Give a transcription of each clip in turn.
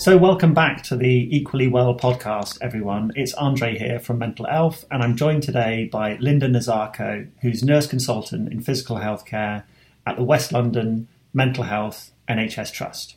So, welcome back to the Equally Well podcast, everyone. It's Andre here from Mental Elf, and I'm joined today by Linda Nazarko, who's nurse consultant in physical healthcare at the West London Mental Health NHS Trust.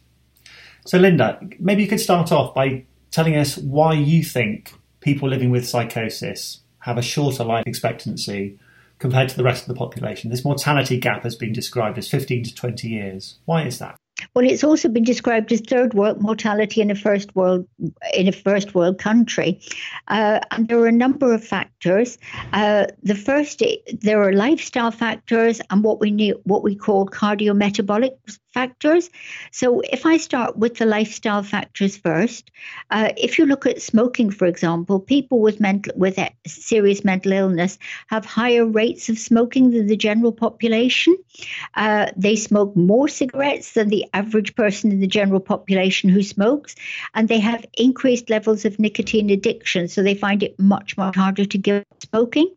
So, Linda, maybe you could start off by telling us why you think people living with psychosis have a shorter life expectancy compared to the rest of the population. This mortality gap has been described as 15 to 20 years. Why is that? Well, it's also been described as third world mortality in a first world in a first world country, uh, and there are a number of factors. Uh, the first, there are lifestyle factors and what we what we call cardiometabolic factors. So, if I start with the lifestyle factors first, uh, if you look at smoking, for example, people with mental with serious mental illness have higher rates of smoking than the general population. Uh, they smoke more cigarettes than the average person in the general population who smokes, and they have increased levels of nicotine addiction. So they find it much much harder to give up smoking.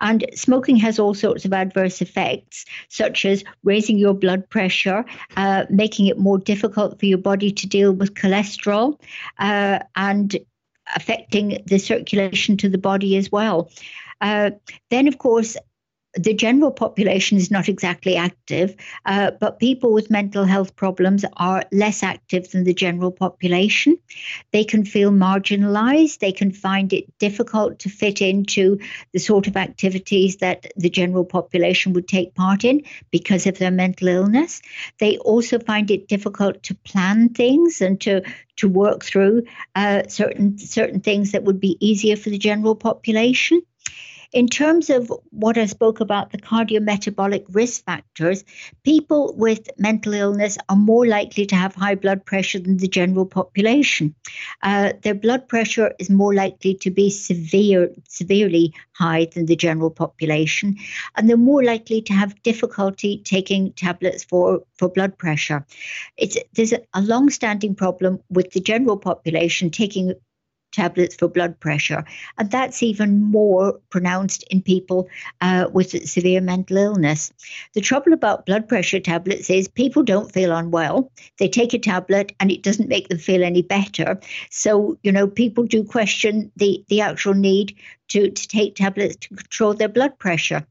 And smoking has all sorts of adverse effects, such as raising your blood pressure uh, making it more difficult for your body to deal with cholesterol uh, and affecting the circulation to the body as well. Uh, then, of course, the general population is not exactly active, uh, but people with mental health problems are less active than the general population. They can feel marginalized. They can find it difficult to fit into the sort of activities that the general population would take part in because of their mental illness. They also find it difficult to plan things and to to work through uh, certain certain things that would be easier for the general population. In terms of what I spoke about, the cardiometabolic risk factors, people with mental illness are more likely to have high blood pressure than the general population. Uh, their blood pressure is more likely to be severe, severely high than the general population, and they're more likely to have difficulty taking tablets for, for blood pressure. It's, there's a, a long-standing problem with the general population taking tablets for blood pressure. And that's even more pronounced in people uh, with severe mental illness. The trouble about blood pressure tablets is people don't feel unwell. They take a tablet and it doesn't make them feel any better. So, you know, people do question the, the actual need to, to take tablets to control their blood pressure.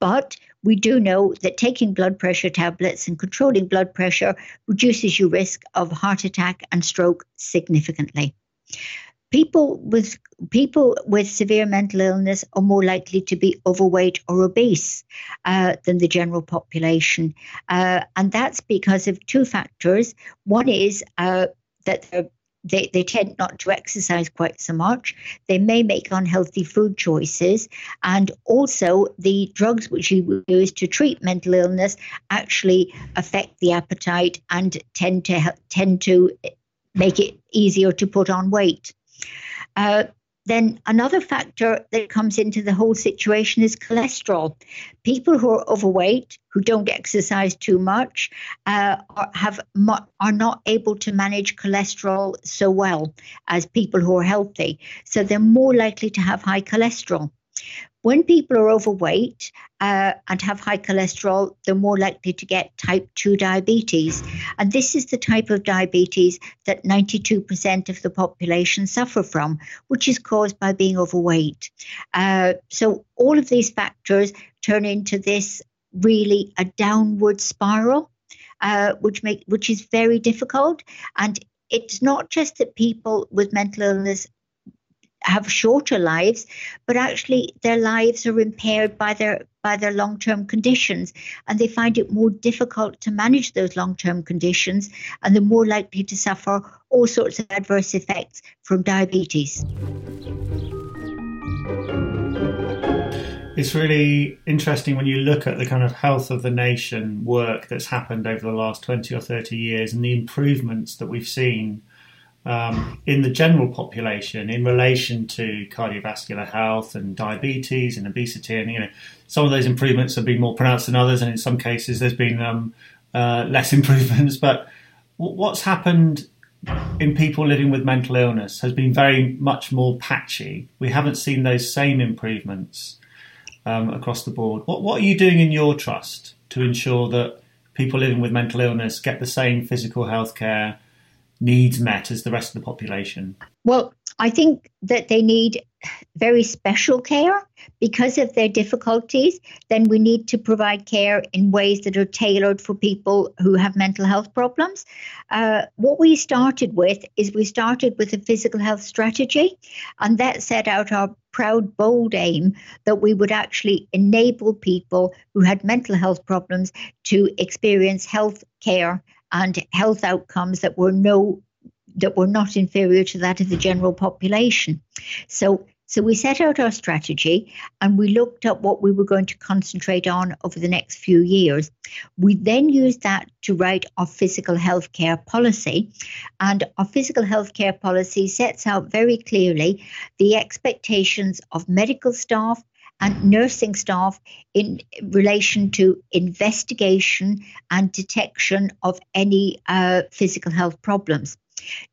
But we do know that taking blood pressure tablets and controlling blood pressure reduces your risk of heart attack and stroke significantly people with people with severe mental illness are more likely to be overweight or obese uh, than the general population, uh, and that's because of two factors. One is uh, that they, they tend not to exercise quite so much. They may make unhealthy food choices. And also, the drugs which you use to treat mental illness actually affect the appetite and tend to tend to make it easier to put on weight. Uh, then another factor that comes into the whole situation is cholesterol. People who are overweight, who don't exercise too much, uh, are, have are not able to manage cholesterol so well as people who are healthy. So they're more likely to have high cholesterol. When people are overweight uh, and have high cholesterol, they're more likely to get type 2 diabetes. And this is the type of diabetes that 92% of the population suffer from, which is caused by being overweight. Uh, so, all of these factors turn into this really a downward spiral. Uh, which make which is very difficult, and it's not just that people with mental illness have shorter lives, but actually their lives are impaired by their by their long-term conditions and they find it more difficult to manage those long-term conditions and they're more likely to suffer all sorts of adverse effects from diabetes. It's really interesting when you look at the kind of health of the nation work that's happened over the last 20 or 30 years and the improvements that we've seen um, in the general population in relation to cardiovascular health and diabetes and obesity. And you know, some of those improvements have been more pronounced than others, and in some cases there's been um, uh, less improvements. But what's happened in people living with mental illness has been very much more patchy. We haven't seen those same improvements um, across the board. What, what are you doing in your trust to ensure that people living with mental illness get the same physical health care? Needs met as the rest of the population? Well, I think that they need very special care because of their difficulties. Then we need to provide care in ways that are tailored for people who have mental health problems. Uh, what we started with is we started with a physical health strategy, and that set out our proud, bold aim that we would actually enable people who had mental health problems to experience health care and health outcomes that were no that were not inferior to that of the general population. So so we set out our strategy and we looked at what we were going to concentrate on over the next few years. We then used that to write our physical health care policy. And our physical health care policy sets out very clearly the expectations of medical staff, and nursing staff in relation to investigation and detection of any uh, physical health problems.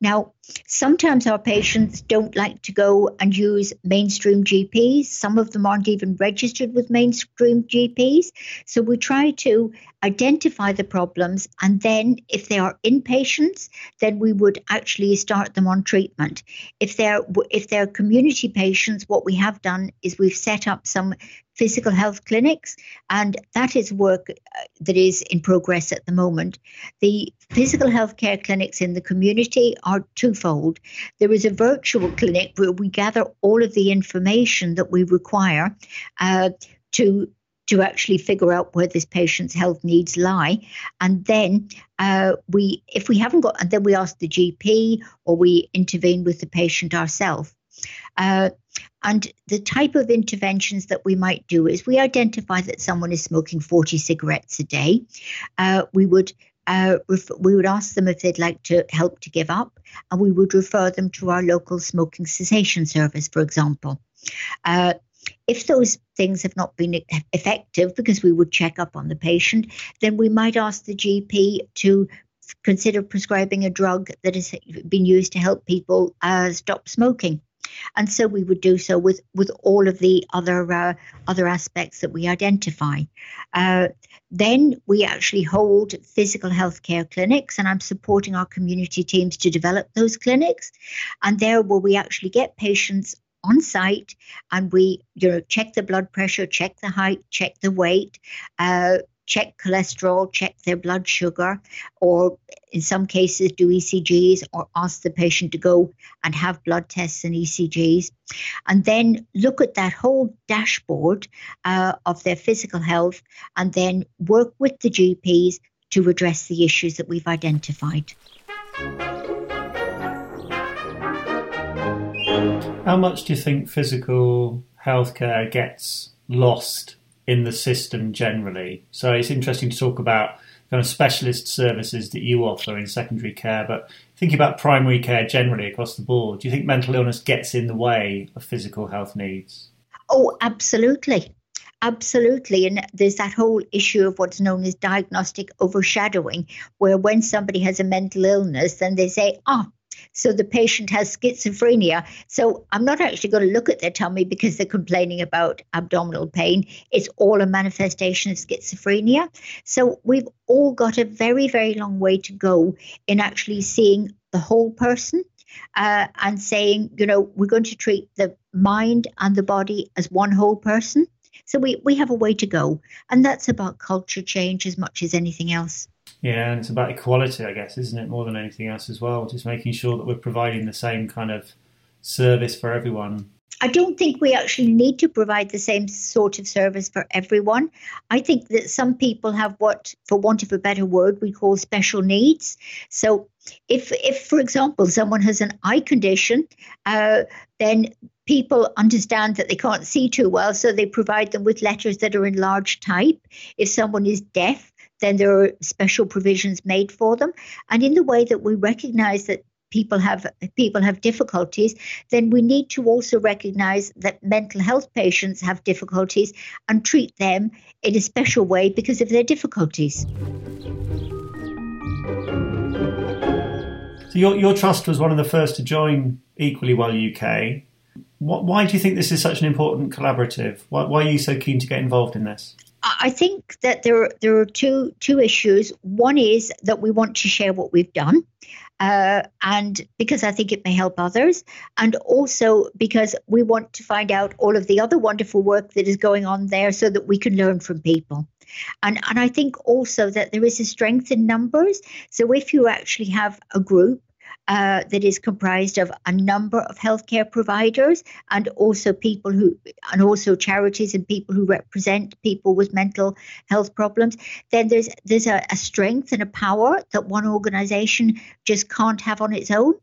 Now, sometimes our patients don't like to go and use mainstream GPs. Some of them aren't even registered with mainstream GPs. So we try to identify the problems and then if they are inpatients, then we would actually start them on treatment. If they're if they're community patients, what we have done is we've set up some physical health clinics, and that is work uh, that is in progress at the moment. The physical health care clinics in the community are twofold. There is a virtual clinic where we gather all of the information that we require uh, to to actually figure out where this patient's health needs lie. And then uh, we, if we haven't got, and then we ask the GP or we intervene with the patient ourselves. Uh, and the type of interventions that we might do is we identify that someone is smoking 40 cigarettes a day. Uh, we would uh, ref- we would ask them if they'd like to help to give up, and we would refer them to our local smoking cessation service, for example. Uh, if those things have not been effective, because we would check up on the patient, then we might ask the GP to consider prescribing a drug that has been used to help people uh, stop smoking and so we would do so with with all of the other uh, other aspects that we identify. Uh, then we actually hold physical healthcare clinics, and I'm supporting our community teams to develop those clinics. And there, where we actually get patients on site and we you know check the blood pressure check the height check the weight uh, check cholesterol, check their blood sugar, or in some cases do ECGs or ask the patient to go and have blood tests and ECGs. And then look at that whole dashboard uh, of their physical health and then work with the GPs to address the issues that we've identified. How much do you think physical healthcare gets lost in the system generally. So it's interesting to talk about kind of specialist services that you offer in secondary care, but thinking about primary care generally across the board, do you think mental illness gets in the way of physical health needs? Oh, absolutely. Absolutely. And there's that whole issue of what's known as diagnostic overshadowing, where when somebody has a mental illness, then they say, oh, so the patient has schizophrenia. So I'm not actually going to look at their tummy because they're complaining about abdominal pain. It's all a manifestation of schizophrenia. So we've all got a very, very long way to go in actually seeing the whole person. Uh, and saying, you know, we're going to treat the mind and the body as one whole person. So we, we have a way to go. And that's about culture change as much as anything else. Yeah, and it's about equality, I guess, isn't it? More than anything else as well. Just making sure that we're providing the same kind of service for everyone. I don't think we actually need to provide the same sort of service for everyone. I think that some people have what, for want of a better word, we call special needs. So, if, if for example, someone has an eye condition, uh, then people understand that they can't see too well, so they provide them with letters that are in large type. If someone is deaf, then there are special provisions made for them. And in the way that we recognize that people have people have difficulties, then we need to also recognize that mental health patients have difficulties and treat them in a special way because of their difficulties. So your your trust was one of the first to join Equally Well UK. Why do you think this is such an important collaborative? Why, why are you so keen to get involved in this? I think that there there are two two issues. One is that we want to share what we've done, uh, and because I think it may help others, and also because we want to find out all of the other wonderful work that is going on there so that we can learn from people. And, and I think also that there is a strength in numbers. So if you actually have a group uh, that is comprised of a number of healthcare providers and also people who, and also charities and people who represent people with mental health problems, then there's there's a, a strength and a power that one organisation just can't have on its own.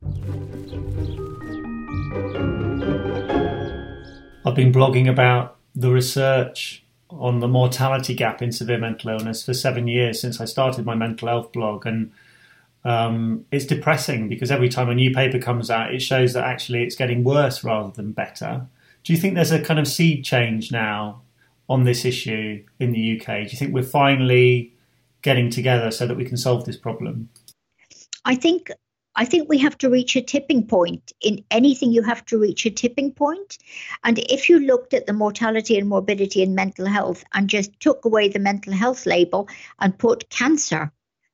I've been blogging about the research on the mortality gap in severe mental illness for seven years since I started my mental health blog and um, it's depressing because every time a new paper comes out, it shows that actually it's getting worse rather than better. Do you think there's a kind of seed change now on this issue in the UK? Do you think we're finally getting together so that we can solve this problem? I think I think we have to reach a tipping point. In anything, you have to reach a tipping point. And if you looked at the mortality and morbidity in mental health and just took away the mental health label and put cancer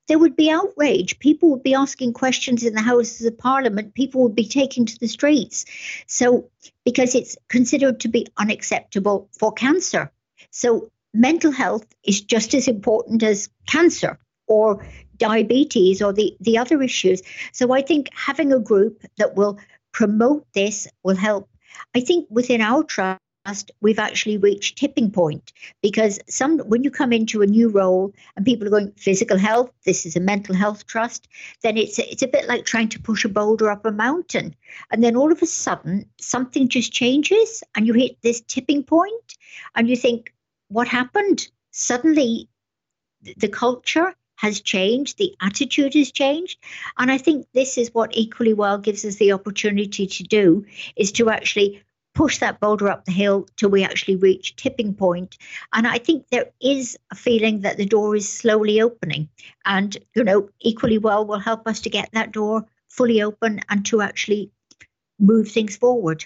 there would be outrage. People would be asking questions in the Houses of Parliament. People would be taken to the streets. So, because it's considered to be unacceptable for cancer. So, mental health is just as important as cancer or diabetes or the, the other issues. So, I think having a group that will promote this will help. I think within our trust, we've actually reached tipping point because some when you come into a new role and people are going physical health this is a mental health trust then it's it's a bit like trying to push a boulder up a mountain and then all of a sudden something just changes and you hit this tipping point and you think what happened suddenly the culture has changed, the attitude has changed. And I think this is what Equally Well gives us the opportunity to do is to actually push that boulder up the hill till we actually reach tipping point. And I think there is a feeling that the door is slowly opening. And, you know, equally well will help us to get that door fully open and to actually move things forward.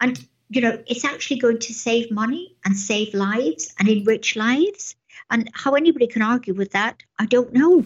And, you know, it's actually going to save money and save lives and enrich lives. And how anybody can argue with that, I don't know.